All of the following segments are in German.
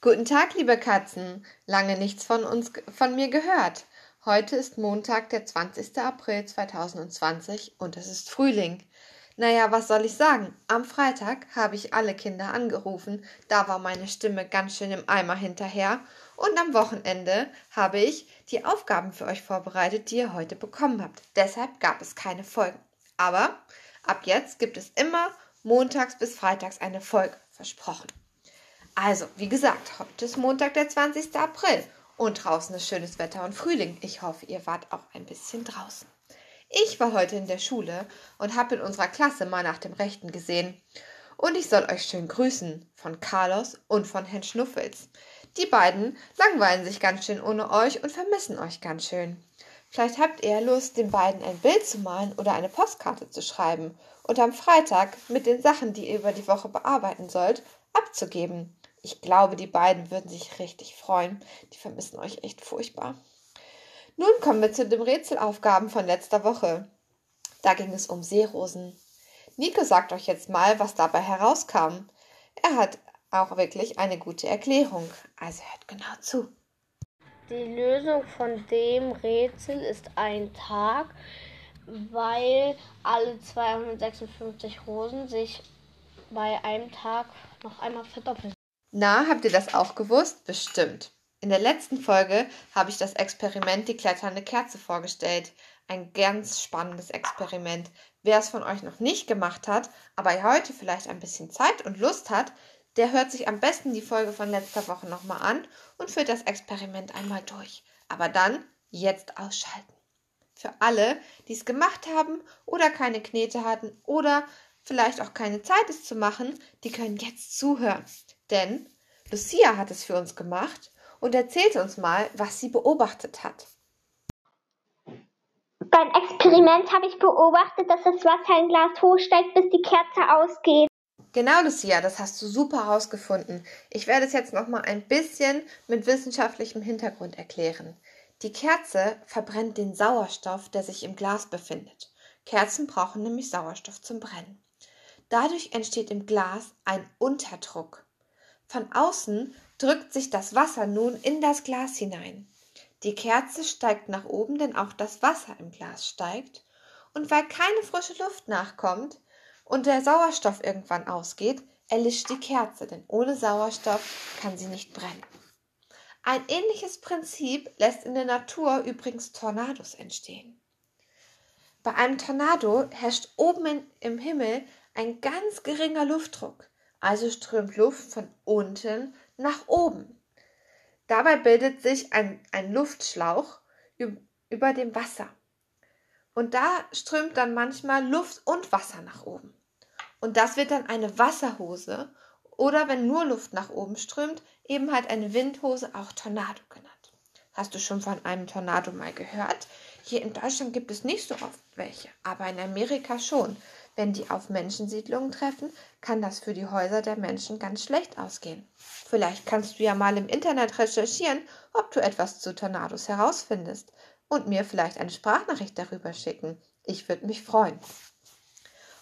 Guten Tag, liebe Katzen. Lange nichts von uns von mir gehört. Heute ist Montag, der 20. April 2020 und es ist Frühling. Naja, was soll ich sagen? Am Freitag habe ich alle Kinder angerufen, da war meine Stimme ganz schön im Eimer hinterher und am Wochenende habe ich die Aufgaben für euch vorbereitet, die ihr heute bekommen habt. Deshalb gab es keine Folgen. Aber ab jetzt gibt es immer montags bis freitags eine Folge, versprochen. Also, wie gesagt, heute ist Montag, der 20. April und draußen ist schönes Wetter und Frühling. Ich hoffe, ihr wart auch ein bisschen draußen. Ich war heute in der Schule und habe in unserer Klasse mal nach dem Rechten gesehen. Und ich soll euch schön grüßen von Carlos und von Herrn Schnuffels. Die beiden langweilen sich ganz schön ohne euch und vermissen euch ganz schön. Vielleicht habt ihr Lust, den beiden ein Bild zu malen oder eine Postkarte zu schreiben und am Freitag mit den Sachen, die ihr über die Woche bearbeiten sollt, abzugeben. Ich glaube, die beiden würden sich richtig freuen. Die vermissen euch echt furchtbar. Nun kommen wir zu den Rätselaufgaben von letzter Woche. Da ging es um Seerosen. Nico sagt euch jetzt mal, was dabei herauskam. Er hat auch wirklich eine gute Erklärung, also hört genau zu. Die Lösung von dem Rätsel ist ein Tag, weil alle 256 Rosen sich bei einem Tag noch einmal verdoppeln. Na, habt ihr das auch gewusst? Bestimmt. In der letzten Folge habe ich das Experiment die kletternde Kerze vorgestellt. Ein ganz spannendes Experiment. Wer es von euch noch nicht gemacht hat, aber heute vielleicht ein bisschen Zeit und Lust hat, der hört sich am besten die Folge von letzter Woche nochmal an und führt das Experiment einmal durch. Aber dann jetzt ausschalten. Für alle, die es gemacht haben oder keine Knete hatten oder vielleicht auch keine Zeit es zu machen, die können jetzt zuhören. Denn Lucia hat es für uns gemacht und erzählt uns mal, was sie beobachtet hat. Beim Experiment habe ich beobachtet, dass das Wasser im Glas hochsteigt, bis die Kerze ausgeht. Genau, Lucia, das hast du super herausgefunden. Ich werde es jetzt noch mal ein bisschen mit wissenschaftlichem Hintergrund erklären. Die Kerze verbrennt den Sauerstoff, der sich im Glas befindet. Kerzen brauchen nämlich Sauerstoff zum Brennen. Dadurch entsteht im Glas ein Unterdruck. Von außen drückt sich das Wasser nun in das Glas hinein. Die Kerze steigt nach oben, denn auch das Wasser im Glas steigt. Und weil keine frische Luft nachkommt und der Sauerstoff irgendwann ausgeht, erlischt die Kerze, denn ohne Sauerstoff kann sie nicht brennen. Ein ähnliches Prinzip lässt in der Natur übrigens Tornados entstehen. Bei einem Tornado herrscht oben in, im Himmel ein ganz geringer Luftdruck also strömt Luft von unten nach oben. Dabei bildet sich ein, ein Luftschlauch über dem Wasser. Und da strömt dann manchmal Luft und Wasser nach oben. Und das wird dann eine Wasserhose oder wenn nur Luft nach oben strömt, eben halt eine Windhose, auch Tornado genannt. Hast du schon von einem Tornado mal gehört? Hier in Deutschland gibt es nicht so oft welche, aber in Amerika schon. Wenn die auf Menschensiedlungen treffen, kann das für die Häuser der Menschen ganz schlecht ausgehen. Vielleicht kannst du ja mal im Internet recherchieren, ob du etwas zu Tornados herausfindest und mir vielleicht eine Sprachnachricht darüber schicken. Ich würde mich freuen.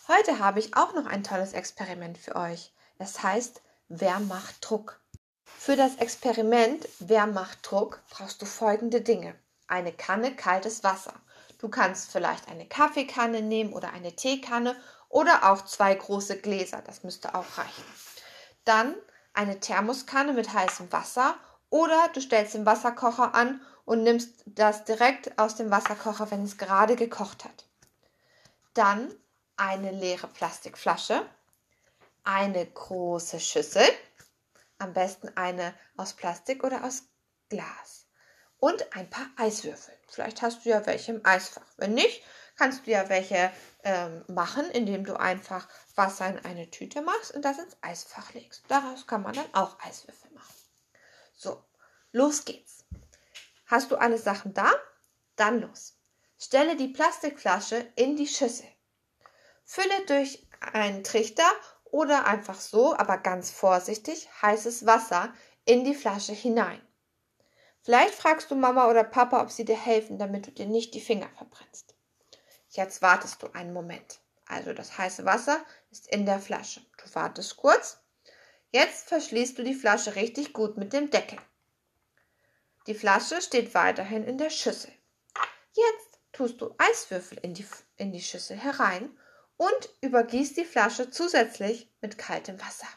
Heute habe ich auch noch ein tolles Experiment für euch. Es heißt, wer macht Druck? Für das Experiment Wer macht Druck brauchst du folgende Dinge. Eine Kanne kaltes Wasser, Du kannst vielleicht eine Kaffeekanne nehmen oder eine Teekanne oder auch zwei große Gläser. Das müsste auch reichen. Dann eine Thermoskanne mit heißem Wasser oder du stellst den Wasserkocher an und nimmst das direkt aus dem Wasserkocher, wenn es gerade gekocht hat. Dann eine leere Plastikflasche, eine große Schüssel, am besten eine aus Plastik oder aus Glas und ein paar Eiswürfel. Vielleicht hast du ja welche im Eisfach. Wenn nicht, kannst du ja welche ähm, machen, indem du einfach Wasser in eine Tüte machst und das ins Eisfach legst. Daraus kann man dann auch Eiswürfel machen. So, los geht's. Hast du alle Sachen da? Dann los. Stelle die Plastikflasche in die Schüssel. Fülle durch einen Trichter oder einfach so, aber ganz vorsichtig, heißes Wasser in die Flasche hinein. Vielleicht fragst du Mama oder Papa, ob sie dir helfen, damit du dir nicht die Finger verbrennst. Jetzt wartest du einen Moment. Also das heiße Wasser ist in der Flasche. Du wartest kurz. Jetzt verschließt du die Flasche richtig gut mit dem Deckel. Die Flasche steht weiterhin in der Schüssel. Jetzt tust du Eiswürfel in die, in die Schüssel herein und übergießt die Flasche zusätzlich mit kaltem Wasser.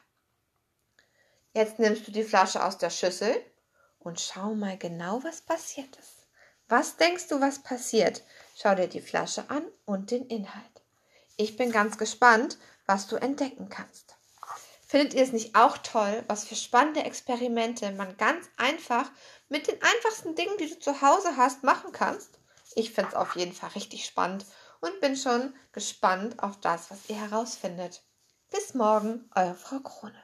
Jetzt nimmst du die Flasche aus der Schüssel und schau mal genau, was passiert ist. Was denkst du, was passiert? Schau dir die Flasche an und den Inhalt. Ich bin ganz gespannt, was du entdecken kannst. Findet ihr es nicht auch toll, was für spannende Experimente man ganz einfach mit den einfachsten Dingen, die du zu Hause hast, machen kannst? Ich finde es auf jeden Fall richtig spannend und bin schon gespannt auf das, was ihr herausfindet. Bis morgen, eure Frau Krone.